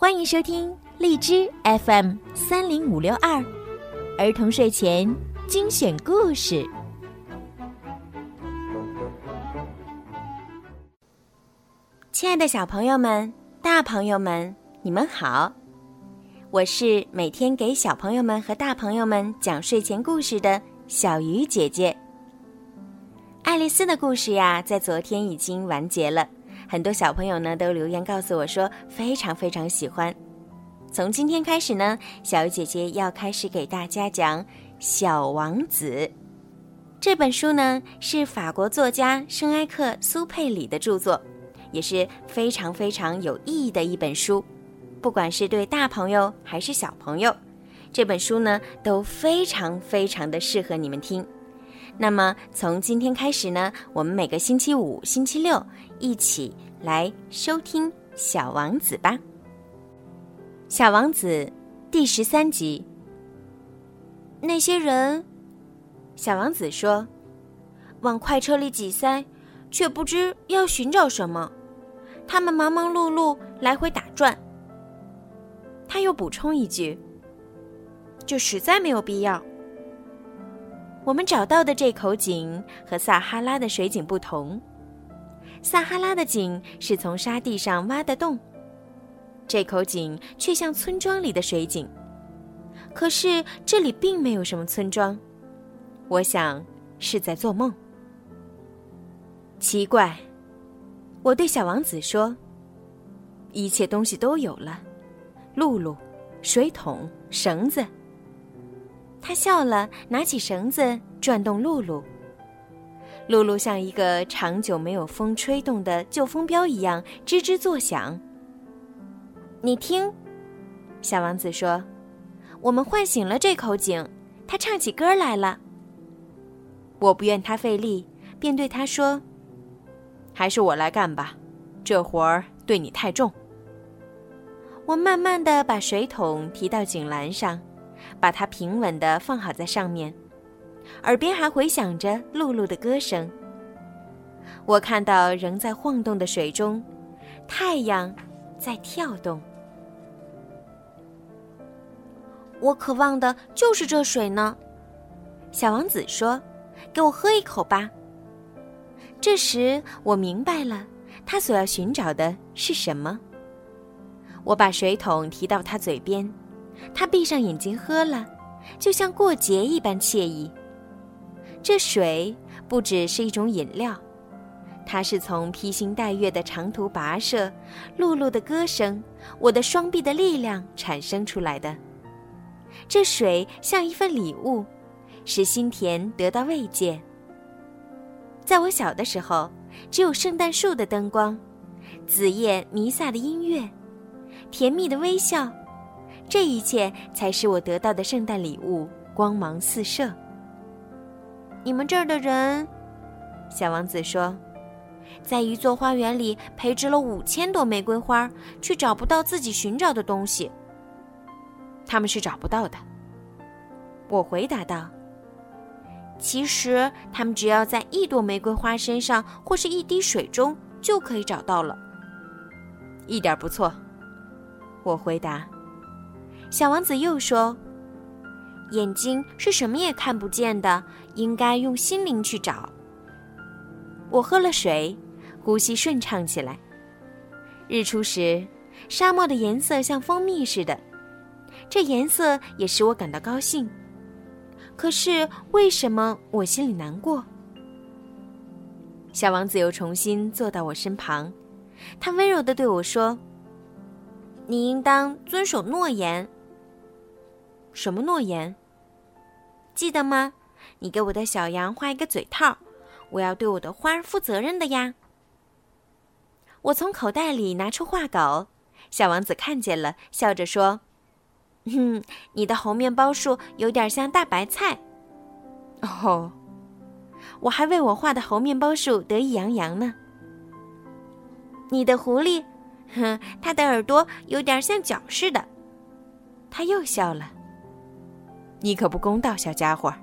欢迎收听荔枝 FM 三零五六二儿童睡前精选故事。亲爱的小朋友们、大朋友们，你们好！我是每天给小朋友们和大朋友们讲睡前故事的小鱼姐姐。爱丽丝的故事呀，在昨天已经完结了。很多小朋友呢都留言告诉我说非常非常喜欢。从今天开始呢，小鱼姐姐要开始给大家讲《小王子》这本书呢，是法国作家圣埃克苏佩里的著作，也是非常非常有意义的一本书。不管是对大朋友还是小朋友，这本书呢都非常非常的适合你们听。那么从今天开始呢，我们每个星期五、星期六一起来收听《小王子》吧。《小王子》第十三集。那些人，小王子说：“往快车里挤塞，却不知要寻找什么。他们忙忙碌碌，来回打转。”他又补充一句：“这实在没有必要。”我们找到的这口井和撒哈拉的水井不同，撒哈拉的井是从沙地上挖的洞，这口井却像村庄里的水井。可是这里并没有什么村庄，我想是在做梦。奇怪，我对小王子说：“一切东西都有了，露露、水桶、绳子。”他笑了，拿起绳子转动露露。露露像一个长久没有风吹动的旧风标一样吱吱作响。你听，小王子说：“我们唤醒了这口井，它唱起歌来了。”我不愿他费力，便对他说：“还是我来干吧，这活儿对你太重。”我慢慢的把水桶提到井栏上。把它平稳的放好在上面，耳边还回响着露露的歌声。我看到仍在晃动的水中，太阳在跳动。我渴望的就是这水呢，小王子说：“给我喝一口吧。”这时我明白了，他所要寻找的是什么。我把水桶提到他嘴边。他闭上眼睛喝了，就像过节一般惬意。这水不只是一种饮料，它是从披星戴月的长途跋涉、露露的歌声、我的双臂的力量产生出来的。这水像一份礼物，使心田得到慰藉。在我小的时候，只有圣诞树的灯光、子夜弥撒的音乐、甜蜜的微笑。这一切才是我得到的圣诞礼物，光芒四射。你们这儿的人，小王子说，在一座花园里培植了五千朵玫瑰花，却找不到自己寻找的东西。他们是找不到的。我回答道：“其实他们只要在一朵玫瑰花身上，或是一滴水中，就可以找到了。”一点不错，我回答。小王子又说：“眼睛是什么也看不见的，应该用心灵去找。”我喝了水，呼吸顺畅起来。日出时，沙漠的颜色像蜂蜜似的，这颜色也使我感到高兴。可是为什么我心里难过？小王子又重新坐到我身旁，他温柔地对我说：“你应当遵守诺言。”什么诺言？记得吗？你给我的小羊画一个嘴套，我要对我的花儿负责任的呀。我从口袋里拿出画稿，小王子看见了，笑着说：“哼，你的猴面包树有点像大白菜。”哦，我还为我画的猴面包树得意洋洋呢。你的狐狸，哼，它的耳朵有点像脚似的。他又笑了。你可不公道，小家伙！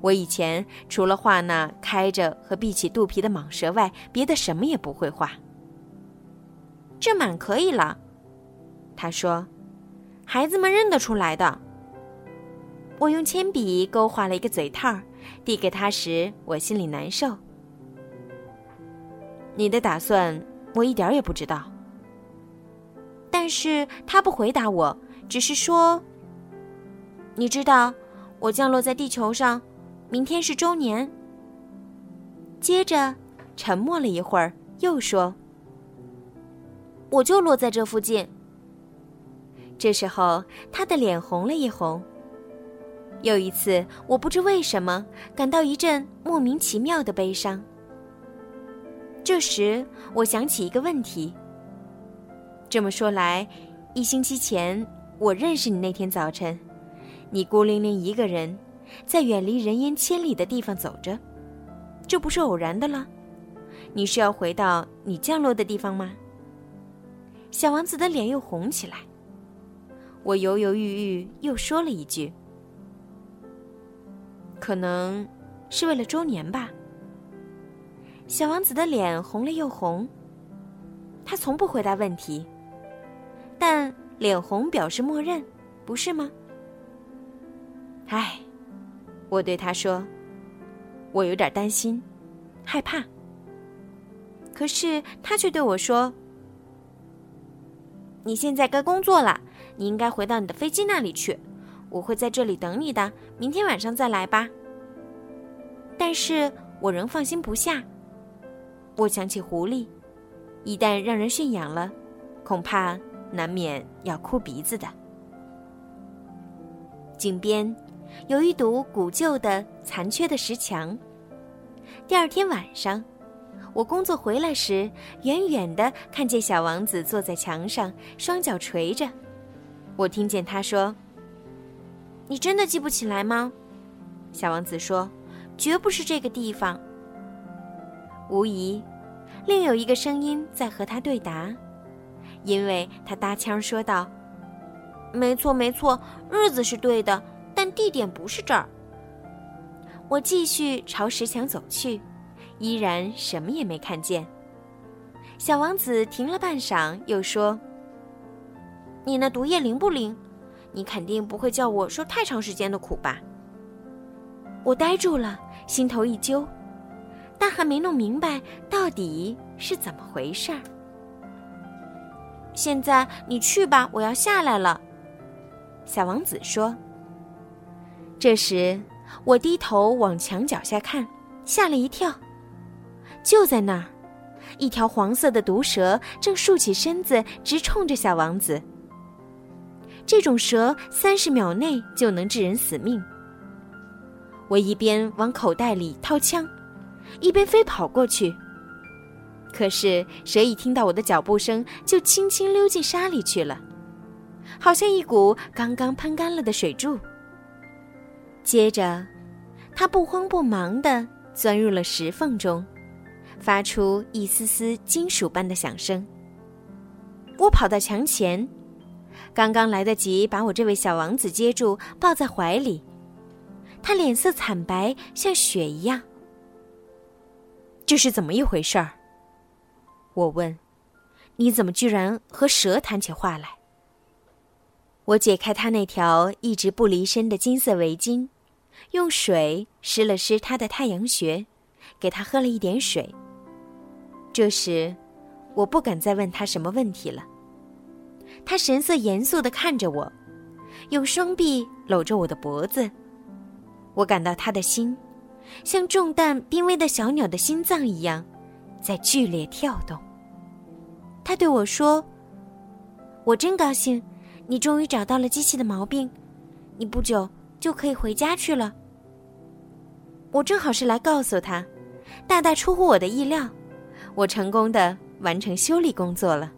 我以前除了画那开着和闭起肚皮的蟒蛇外，别的什么也不会画。这满可以了，他说：“孩子们认得出来的。”我用铅笔勾画了一个嘴套，递给他时，我心里难受。你的打算，我一点也不知道。但是他不回答我，只是说：“你知道，我降落在地球上，明天是周年。”接着沉默了一会儿，又说：“我就落在这附近。”这时候，他的脸红了一红。有一次，我不知为什么感到一阵莫名其妙的悲伤。这时，我想起一个问题。这么说来，一星期前我认识你那天早晨，你孤零零一个人，在远离人烟千里的地方走着，这不是偶然的了？你是要回到你降落的地方吗？小王子的脸又红起来。我犹犹豫豫，又说了一句。可能是为了周年吧。小王子的脸红了又红。他从不回答问题，但脸红表示默认，不是吗？唉，我对他说：“我有点担心，害怕。”可是他却对我说：“你现在该工作了，你应该回到你的飞机那里去。”我会在这里等你的，明天晚上再来吧。但是我仍放心不下。我想起狐狸，一旦让人驯养了，恐怕难免要哭鼻子的。井边有一堵古旧的、残缺的石墙。第二天晚上，我工作回来时，远远的看见小王子坐在墙上，双脚垂着。我听见他说。你真的记不起来吗？小王子说：“绝不是这个地方。”无疑，另有一个声音在和他对答，因为他搭腔说道：“没错，没错，日子是对的，但地点不是这儿。”我继续朝石墙走去，依然什么也没看见。小王子停了半晌，又说：“你那毒液灵不灵？”你肯定不会叫我受太长时间的苦吧？我呆住了，心头一揪，但还没弄明白到底是怎么回事儿。现在你去吧，我要下来了。”小王子说。这时，我低头往墙脚下看，吓了一跳。就在那儿，一条黄色的毒蛇正竖起身子，直冲着小王子。这种蛇三十秒内就能致人死命。我一边往口袋里掏枪，一边飞跑过去。可是蛇一听到我的脚步声，就轻轻溜进沙里去了，好像一股刚刚喷干了的水柱。接着，他不慌不忙地钻入了石缝中，发出一丝丝金属般的响声。我跑到墙前。刚刚来得及把我这位小王子接住，抱在怀里。他脸色惨白，像雪一样。这是怎么一回事儿？我问：“你怎么居然和蛇谈起话来？”我解开他那条一直不离身的金色围巾，用水湿了湿他的太阳穴，给他喝了一点水。这时，我不敢再问他什么问题了。他神色严肃地看着我，用双臂搂着我的脖子。我感到他的心，像中弹濒危的小鸟的心脏一样，在剧烈跳动。他对我说：“我真高兴，你终于找到了机器的毛病，你不久就可以回家去了。”我正好是来告诉他，大大出乎我的意料，我成功的完成修理工作了。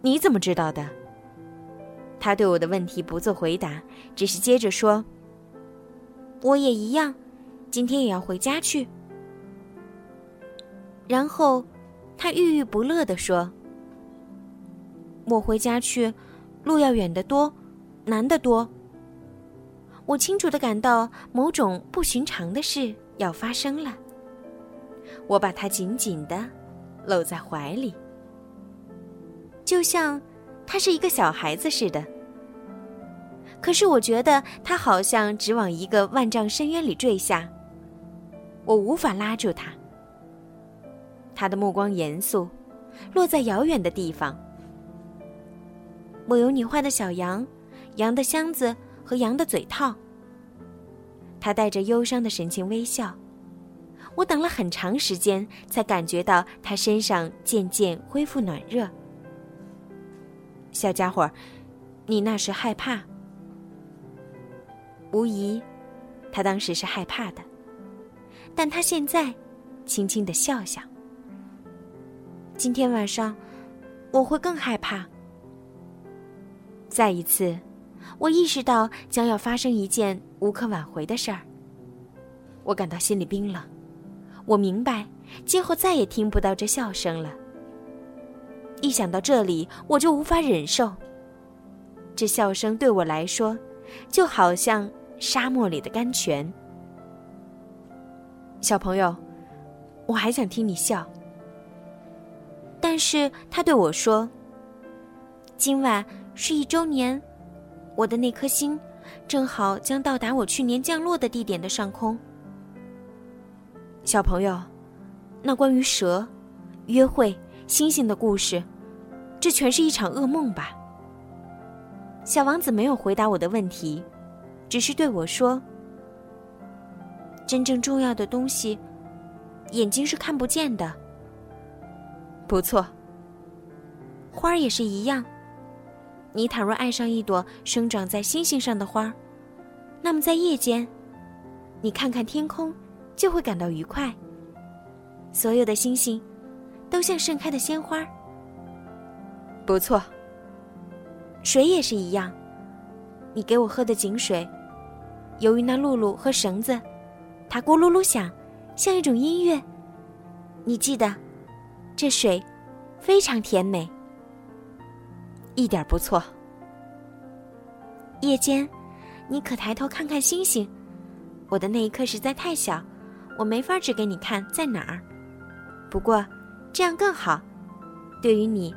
你怎么知道的？他对我的问题不做回答，只是接着说：“我也一样，今天也要回家去。”然后，他郁郁不乐地说：“我回家去，路要远得多，难得多。我清楚的感到某种不寻常的事要发生了。”我把他紧紧的搂在怀里。就像他是一个小孩子似的。可是我觉得他好像直往一个万丈深渊里坠下，我无法拉住他。他的目光严肃，落在遥远的地方。我有你画的小羊，羊的箱子和羊的嘴套。他带着忧伤的神情微笑。我等了很长时间，才感觉到他身上渐渐恢复暖热。小家伙，你那时害怕？无疑，他当时是害怕的，但他现在轻轻的笑笑。今天晚上，我会更害怕。再一次，我意识到将要发生一件无可挽回的事儿。我感到心里冰冷。我明白，今后再也听不到这笑声了。一想到这里，我就无法忍受。这笑声对我来说，就好像沙漠里的甘泉。小朋友，我还想听你笑。但是他对我说：“今晚是一周年，我的那颗星，正好将到达我去年降落的地点的上空。”小朋友，那关于蛇、约会、星星的故事，这全是一场噩梦吧？小王子没有回答我的问题，只是对我说：“真正重要的东西，眼睛是看不见的。”不错，花儿也是一样。你倘若爱上一朵生长在星星上的花，那么在夜间，你看看天空。就会感到愉快。所有的星星，都像盛开的鲜花。不错。水也是一样。你给我喝的井水，由于那露露和绳子，它咕噜噜响，像一种音乐。你记得，这水非常甜美。一点不错。夜间，你可抬头看看星星。我的那一颗实在太小。我没法指给你看在哪儿，不过这样更好。对于你，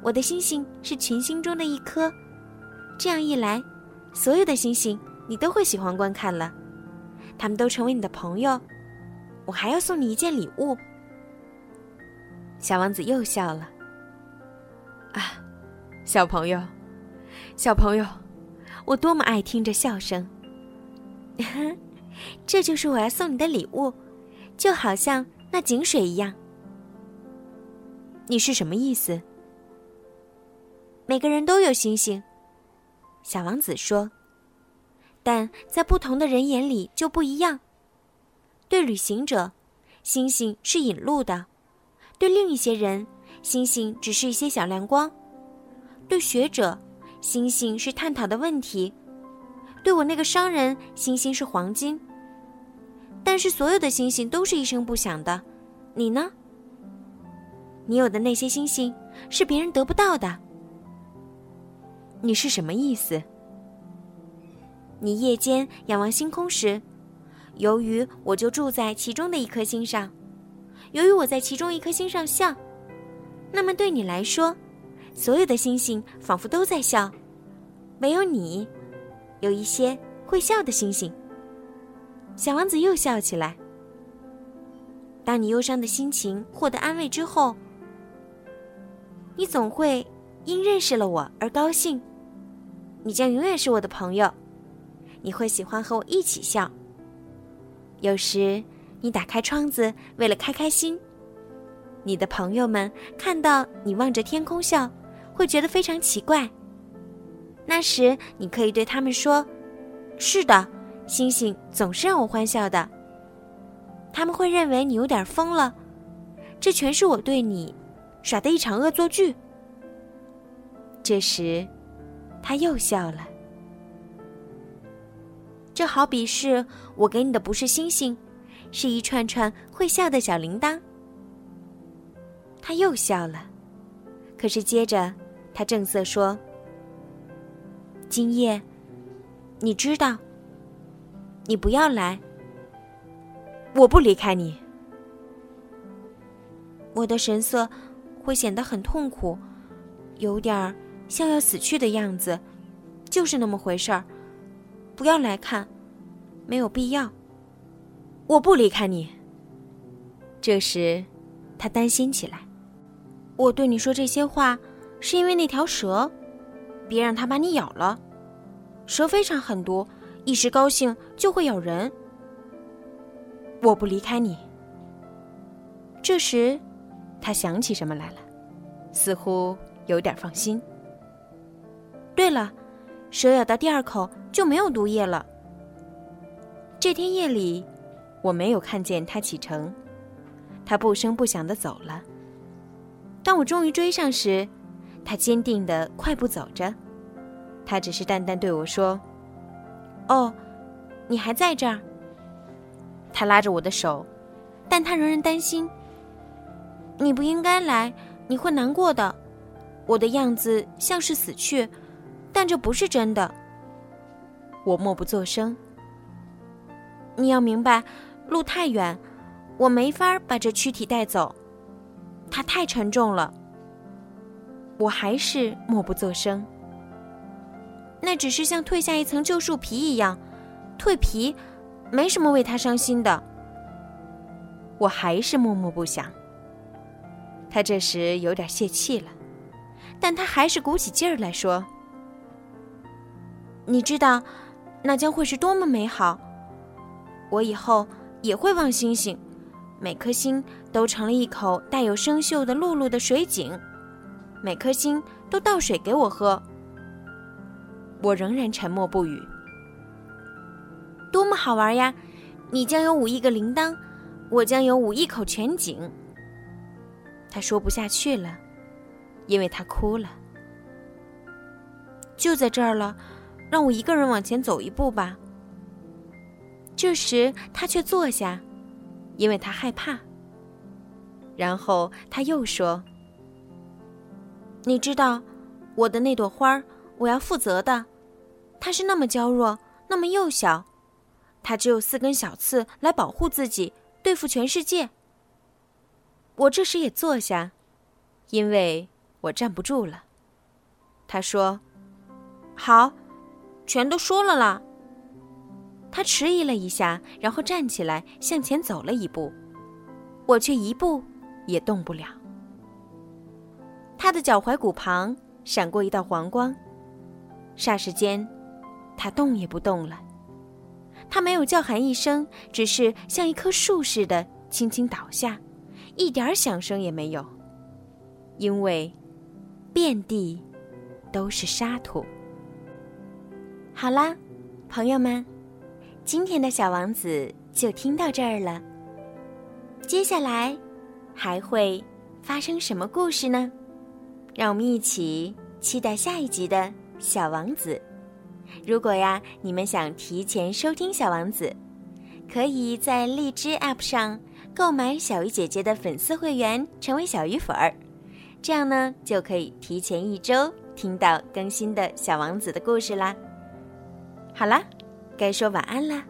我的星星是群星中的一颗，这样一来，所有的星星你都会喜欢观看了，他们都成为你的朋友。我还要送你一件礼物。小王子又笑了。啊，小朋友，小朋友，我多么爱听这笑声。这就是我要送你的礼物，就好像那井水一样。你是什么意思？每个人都有星星，小王子说。但在不同的人眼里就不一样。对旅行者，星星是引路的；对另一些人，星星只是一些小亮光；对学者，星星是探讨的问题；对我那个商人，星星是黄金。但是所有的星星都是一声不响的，你呢？你有的那些星星是别人得不到的。你是什么意思？你夜间仰望星空时，由于我就住在其中的一颗星上，由于我在其中一颗星上笑，那么对你来说，所有的星星仿佛都在笑，唯有你，有一些会笑的星星。小王子又笑起来。当你忧伤的心情获得安慰之后，你总会因认识了我而高兴。你将永远是我的朋友，你会喜欢和我一起笑。有时你打开窗子为了开开心，你的朋友们看到你望着天空笑，会觉得非常奇怪。那时你可以对他们说：“是的。”星星总是让我欢笑的。他们会认为你有点疯了，这全是我对你耍的一场恶作剧。这时，他又笑了。这好比是我给你的不是星星，是一串串会笑的小铃铛。他又笑了，可是接着他正色说：“今夜，你知道。”你不要来，我不离开你。我的神色会显得很痛苦，有点儿像要死去的样子，就是那么回事儿。不要来看，没有必要。我不离开你。这时，他担心起来。我对你说这些话，是因为那条蛇，别让它把你咬了。蛇非常狠毒，一时高兴就会咬人。我不离开你。这时，他想起什么来了，似乎有点放心。对了，蛇咬到第二口就没有毒液了。这天夜里，我没有看见他启程，他不声不响的走了。当我终于追上时，他坚定的快步走着。他只是淡淡对我说：“哦，你还在这儿。”他拉着我的手，但他仍然担心。你不应该来，你会难过的。我的样子像是死去，但这不是真的。我默不作声。你要明白，路太远，我没法把这躯体带走。它太沉重了，我还是默不作声。那只是像褪下一层旧树皮一样，蜕皮，没什么为他伤心的。我还是默默不响。他这时有点泄气了，但他还是鼓起劲儿来说：“你知道，那将会是多么美好！我以后也会望星星。”每颗星都成了一口带有生锈的露露的水井，每颗星都倒水给我喝。我仍然沉默不语。多么好玩呀！你将有五亿个铃铛，我将有五亿口泉井。他说不下去了，因为他哭了。就在这儿了，让我一个人往前走一步吧。这时他却坐下。因为他害怕。然后他又说：“你知道，我的那朵花我要负责的。它是那么娇弱，那么幼小，它只有四根小刺来保护自己，对付全世界。”我这时也坐下，因为我站不住了。他说：“好，全都说了啦。”他迟疑了一下，然后站起来向前走了一步，我却一步也动不了。他的脚踝骨旁闪过一道黄光，霎时间，他动也不动了。他没有叫喊一声，只是像一棵树似的轻轻倒下，一点响声也没有，因为遍地都是沙土。好啦，朋友们。今天的小王子就听到这儿了。接下来还会发生什么故事呢？让我们一起期待下一集的《小王子》。如果呀，你们想提前收听《小王子》，可以在荔枝 App 上购买小鱼姐姐的粉丝会员，成为小鱼粉儿，这样呢就可以提前一周听到更新的小王子的故事啦。好啦。该说晚安了。